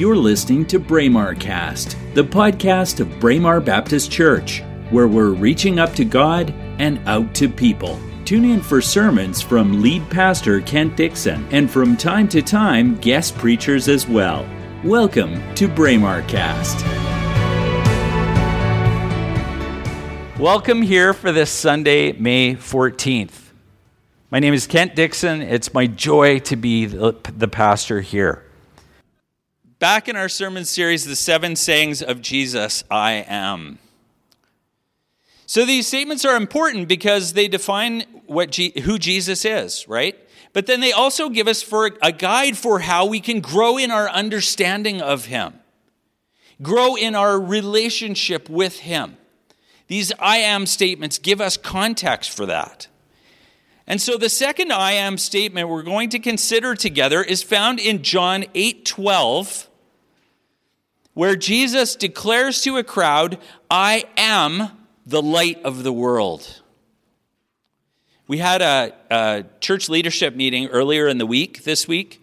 You're listening to Braemar Cast, the podcast of Braemar Baptist Church, where we're reaching up to God and out to people. Tune in for sermons from lead pastor Kent Dixon and from time to time guest preachers as well. Welcome to Braemar Cast. Welcome here for this Sunday, May 14th. My name is Kent Dixon. It's my joy to be the, the pastor here. Back in our sermon series, The Seven Sayings of Jesus, I Am. So these statements are important because they define what G- who Jesus is, right? But then they also give us for a guide for how we can grow in our understanding of him. Grow in our relationship with him. These I am statements give us context for that. And so the second I am statement we're going to consider together is found in John 8:12 where Jesus declares to a crowd, "I am the light of the world." We had a, a church leadership meeting earlier in the week this week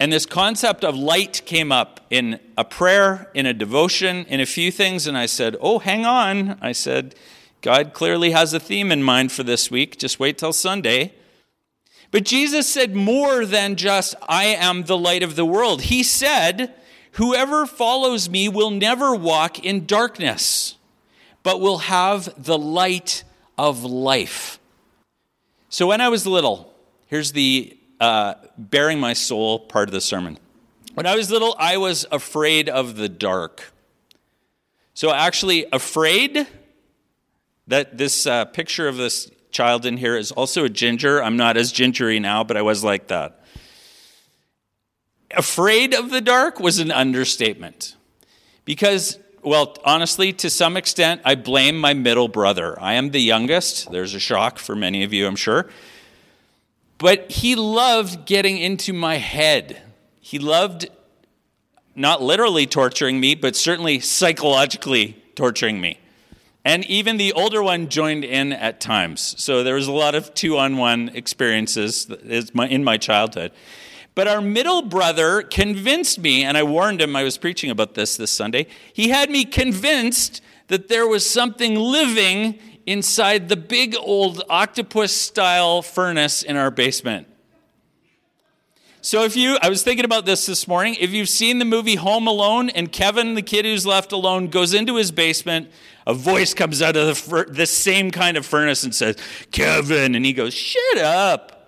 and this concept of light came up in a prayer, in a devotion, in a few things. And I said, Oh, hang on. I said, God clearly has a theme in mind for this week. Just wait till Sunday. But Jesus said more than just, I am the light of the world. He said, Whoever follows me will never walk in darkness, but will have the light of life. So when I was little, here's the uh, baring my soul part of the sermon. When I was little, I was afraid of the dark. So, actually, afraid that this uh, picture of this child in here is also a ginger. I'm not as gingery now, but I was like that. Afraid of the dark was an understatement. Because, well, honestly, to some extent, I blame my middle brother. I am the youngest. There's a shock for many of you, I'm sure. But he loved getting into my head. He loved not literally torturing me, but certainly psychologically torturing me. And even the older one joined in at times. So there was a lot of two on one experiences in my childhood. But our middle brother convinced me, and I warned him, I was preaching about this this Sunday. He had me convinced that there was something living inside the big old octopus style furnace in our basement. So, if you, I was thinking about this this morning. If you've seen the movie Home Alone and Kevin, the kid who's left alone, goes into his basement, a voice comes out of the, fur- the same kind of furnace and says, Kevin. And he goes, Shut up.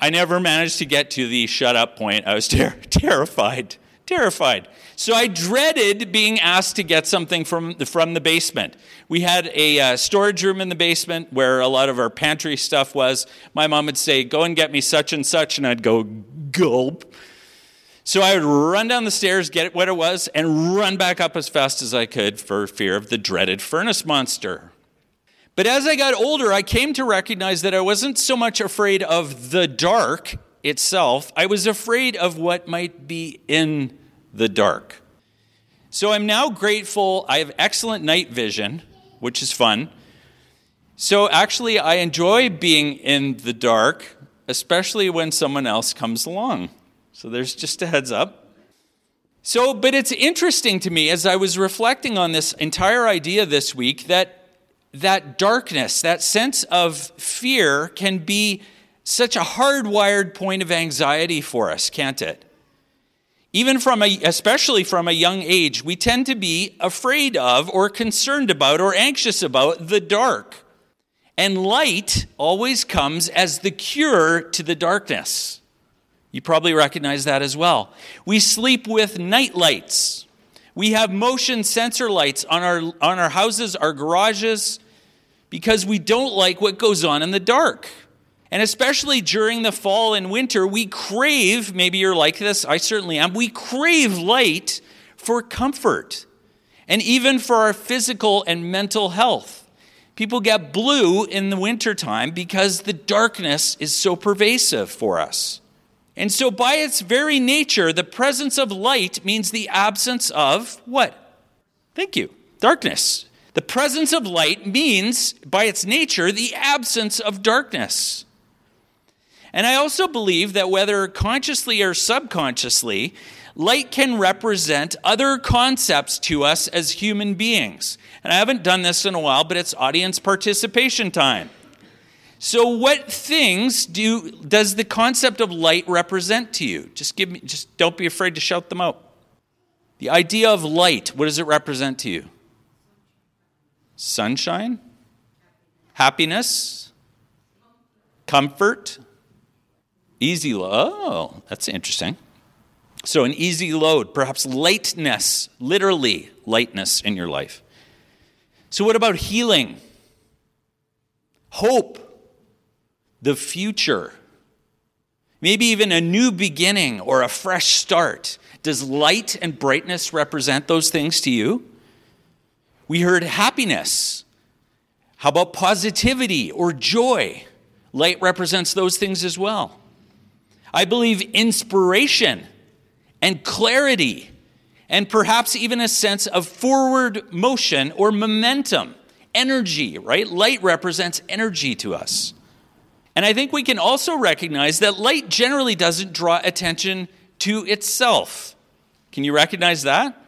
I never managed to get to the shut up point. I was ter- terrified, terrified. So I dreaded being asked to get something from the, from the basement. We had a uh, storage room in the basement where a lot of our pantry stuff was. My mom would say, Go and get me such and such, and I'd go, Gulp. So I would run down the stairs, get what it was, and run back up as fast as I could for fear of the dreaded furnace monster. But as I got older, I came to recognize that I wasn't so much afraid of the dark itself, I was afraid of what might be in the dark. So I'm now grateful. I have excellent night vision, which is fun. So actually, I enjoy being in the dark, especially when someone else comes along. So there's just a heads up. So, but it's interesting to me as I was reflecting on this entire idea this week that that darkness, that sense of fear, can be such a hardwired point of anxiety for us, can't it? even from a, especially from a young age, we tend to be afraid of or concerned about or anxious about the dark. And light always comes as the cure to the darkness. You probably recognize that as well. We sleep with night lights. We have motion sensor lights on our, on our houses, our garages, because we don't like what goes on in the dark. And especially during the fall and winter, we crave, maybe you're like this, I certainly am, we crave light for comfort and even for our physical and mental health. People get blue in the wintertime because the darkness is so pervasive for us. And so, by its very nature, the presence of light means the absence of what? Thank you. Darkness. The presence of light means, by its nature, the absence of darkness. And I also believe that whether consciously or subconsciously, light can represent other concepts to us as human beings. And I haven't done this in a while, but it's audience participation time. So what things do does the concept of light represent to you? Just give me just don't be afraid to shout them out. The idea of light, what does it represent to you? Sunshine? Happiness? Comfort? Easy load. Oh, that's interesting. So, an easy load, perhaps lightness, literally lightness in your life. So, what about healing? Hope, the future, maybe even a new beginning or a fresh start. Does light and brightness represent those things to you? We heard happiness. How about positivity or joy? Light represents those things as well. I believe inspiration and clarity, and perhaps even a sense of forward motion or momentum, energy, right? Light represents energy to us. And I think we can also recognize that light generally doesn't draw attention to itself. Can you recognize that?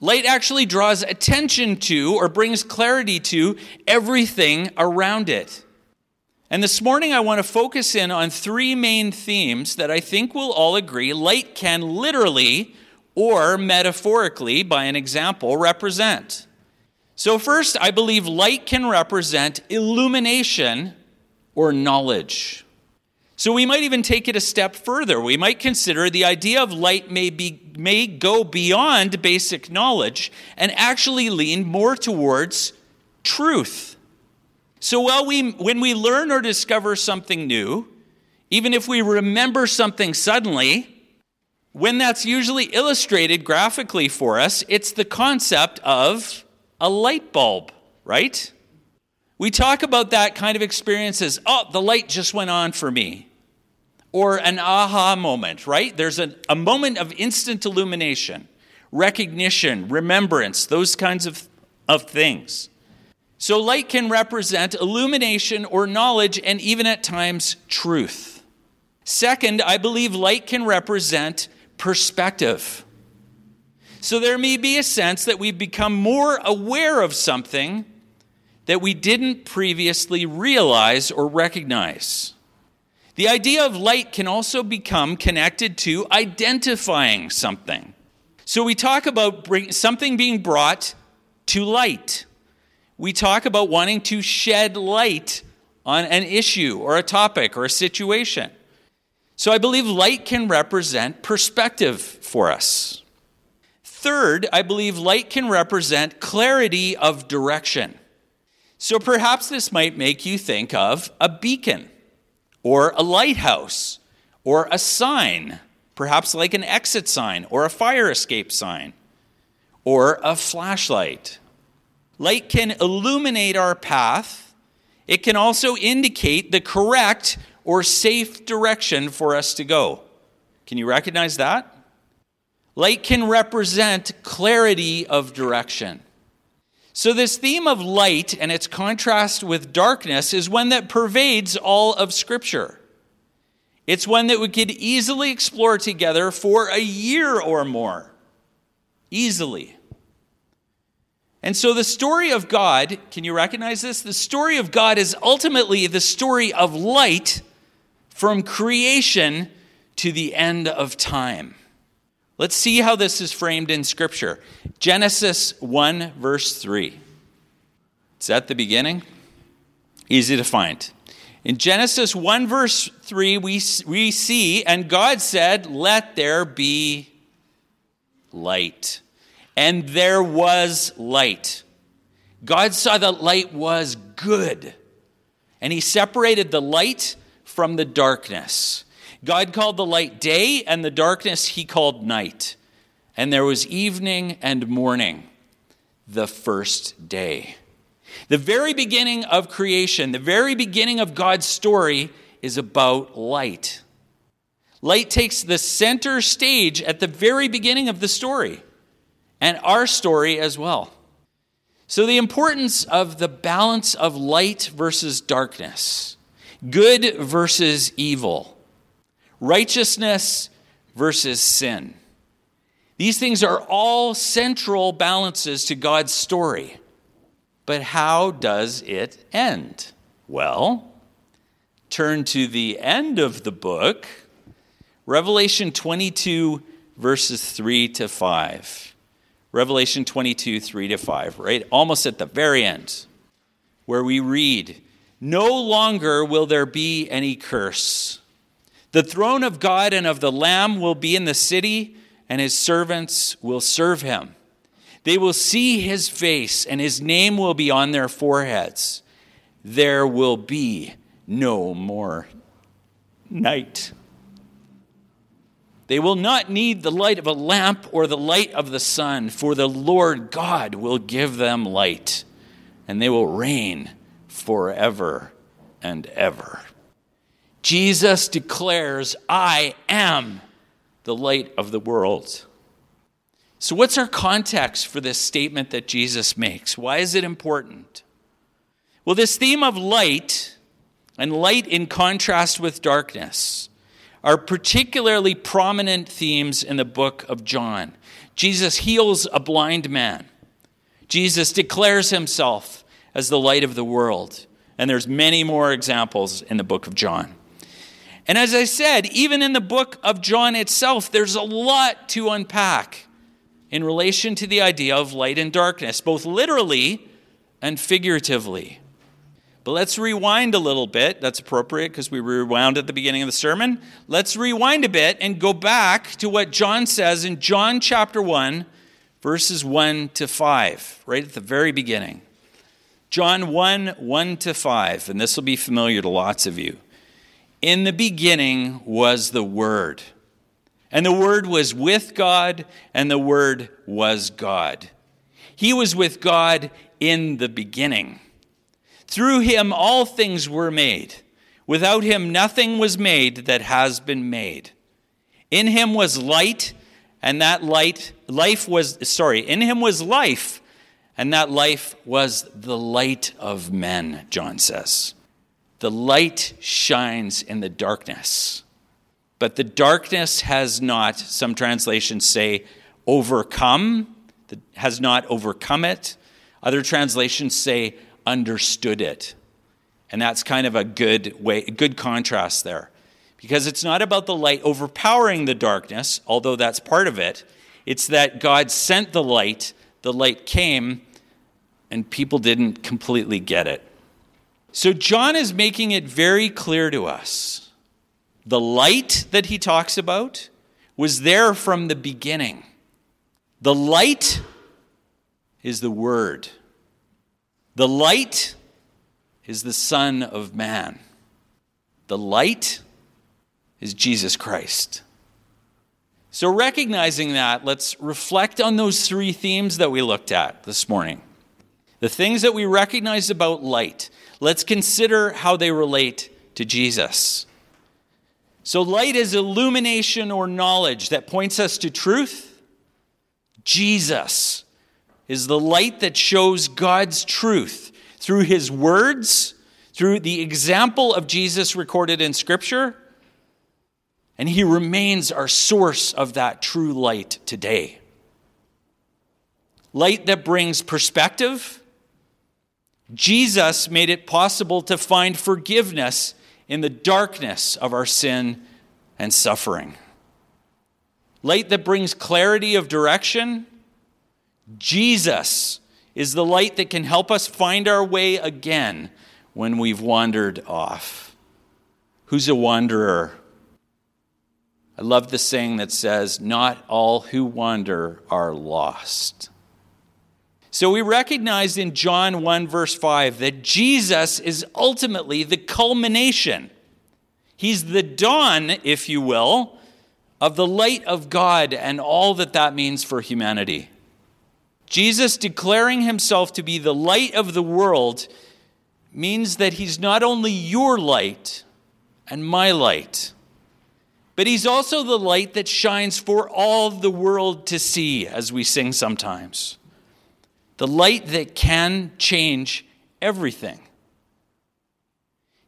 Light actually draws attention to or brings clarity to everything around it. And this morning, I want to focus in on three main themes that I think we'll all agree light can literally or metaphorically, by an example, represent. So, first, I believe light can represent illumination or knowledge. So, we might even take it a step further. We might consider the idea of light may, be, may go beyond basic knowledge and actually lean more towards truth. So while we, when we learn or discover something new, even if we remember something suddenly, when that's usually illustrated graphically for us, it's the concept of a light bulb, right? We talk about that kind of experience as, oh, the light just went on for me. Or an aha moment, right? There's a, a moment of instant illumination, recognition, remembrance, those kinds of, of things. So, light can represent illumination or knowledge and even at times truth. Second, I believe light can represent perspective. So, there may be a sense that we've become more aware of something that we didn't previously realize or recognize. The idea of light can also become connected to identifying something. So, we talk about something being brought to light we talk about wanting to shed light on an issue or a topic or a situation. So I believe light can represent perspective for us. Third, I believe light can represent clarity of direction. So perhaps this might make you think of a beacon or a lighthouse or a sign, perhaps like an exit sign or a fire escape sign or a flashlight Light can illuminate our path. It can also indicate the correct or safe direction for us to go. Can you recognize that? Light can represent clarity of direction. So, this theme of light and its contrast with darkness is one that pervades all of Scripture. It's one that we could easily explore together for a year or more. Easily. And so the story of God, can you recognize this? The story of God is ultimately the story of light from creation to the end of time. Let's see how this is framed in Scripture. Genesis 1, verse 3. It's at the beginning. Easy to find. In Genesis 1, verse 3, we, we see, and God said, Let there be light and there was light. God saw that light was good, and he separated the light from the darkness. God called the light day, and the darkness he called night. And there was evening and morning, the first day. The very beginning of creation, the very beginning of God's story is about light. Light takes the center stage at the very beginning of the story and our story as well. So, the importance of the balance of light versus darkness. good versus evil, righteousness versus sin. These things are all central balances to God's story. But how does it end? Well, turn to the end of the book, Revelation 22, verses 3 to 5. Revelation 22, 3 to 5, right? Almost at the very end, where we read, No longer will there be any curse. The throne of God and of the Lamb will be in the city, and his servants will serve him. They will see his face, and his name will be on their foreheads. There will be no more night. They will not need the light of a lamp or the light of the sun, for the Lord God will give them light, and they will reign forever and ever. Jesus declares, I am the light of the world. So, what's our context for this statement that Jesus makes? Why is it important? Well, this theme of light and light in contrast with darkness are particularly prominent themes in the book of John. Jesus heals a blind man. Jesus declares himself as the light of the world. And there's many more examples in the book of John. And as I said, even in the book of John itself, there's a lot to unpack in relation to the idea of light and darkness, both literally and figuratively. But let's rewind a little bit. That's appropriate because we rewound at the beginning of the sermon. Let's rewind a bit and go back to what John says in John chapter 1, verses 1 to 5, right at the very beginning. John 1, 1 to 5, and this will be familiar to lots of you. In the beginning was the Word, and the Word was with God, and the Word was God. He was with God in the beginning. Through him all things were made. Without him nothing was made that has been made. In him was light, and that light, life was, sorry, in him was life, and that life was the light of men, John says. The light shines in the darkness, but the darkness has not, some translations say, overcome, has not overcome it. Other translations say, understood it. And that's kind of a good way, a good contrast there. Because it's not about the light overpowering the darkness, although that's part of it. It's that God sent the light, the light came, and people didn't completely get it. So John is making it very clear to us. The light that he talks about was there from the beginning. The light is the Word. The light is the Son of Man. The light is Jesus Christ. So, recognizing that, let's reflect on those three themes that we looked at this morning. The things that we recognize about light. Let's consider how they relate to Jesus. So, light is illumination or knowledge that points us to truth. Jesus is the light that shows God's truth through his words, through the example of Jesus recorded in Scripture. And he remains our source of that true light today. Light that brings perspective. Jesus made it possible to find forgiveness in the darkness of our sin and suffering. Light that brings clarity of direction Jesus is the light that can help us find our way again when we've wandered off. Who's a wanderer? I love the saying that says, Not all who wander are lost. So we recognize in John 1, verse 5, that Jesus is ultimately the culmination. He's the dawn, if you will, of the light of God and all that that means for humanity. Jesus declaring himself to be the light of the world means that he's not only your light and my light, but he's also the light that shines for all the world to see, as we sing sometimes. The light that can change everything.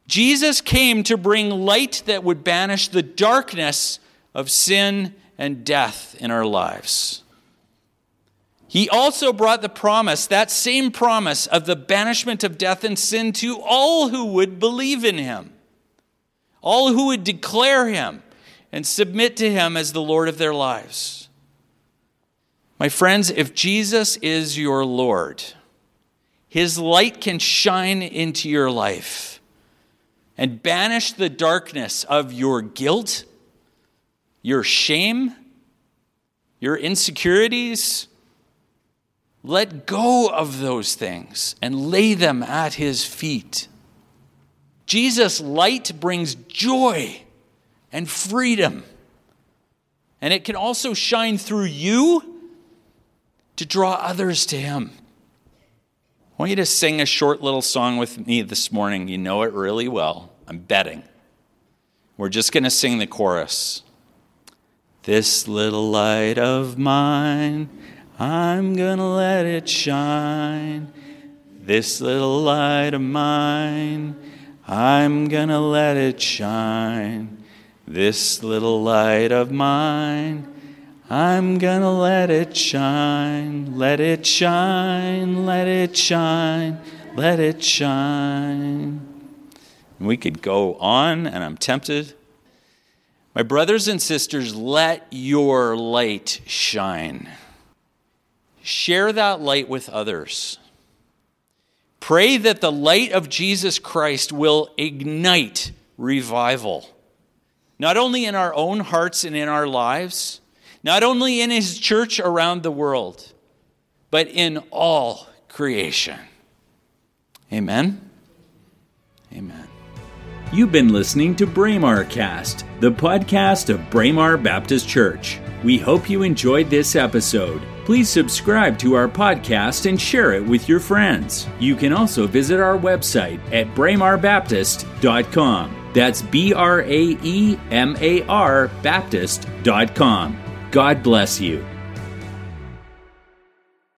Jesus came to bring light that would banish the darkness of sin and death in our lives. He also brought the promise, that same promise of the banishment of death and sin to all who would believe in him, all who would declare him and submit to him as the Lord of their lives. My friends, if Jesus is your Lord, his light can shine into your life and banish the darkness of your guilt, your shame, your insecurities. Let go of those things and lay them at his feet. Jesus' light brings joy and freedom. And it can also shine through you to draw others to him. I want you to sing a short little song with me this morning. You know it really well. I'm betting. We're just going to sing the chorus. This little light of mine, I'm going to let it shine. This little light of mine, I'm going to let it shine. This little light of mine, I'm gonna let it shine, let it shine, let it shine, let it shine. And we could go on, and I'm tempted. My brothers and sisters, let your light shine. Share that light with others. Pray that the light of Jesus Christ will ignite revival not only in our own hearts and in our lives, not only in His church around the world, but in all creation. Amen. Amen. You've been listening to Braemar Cast, the podcast of Braemar Baptist Church. We hope you enjoyed this episode. Please subscribe to our podcast and share it with your friends. You can also visit our website at braemarbaptist.com. That's B R A E M A R Baptist.com. God bless you.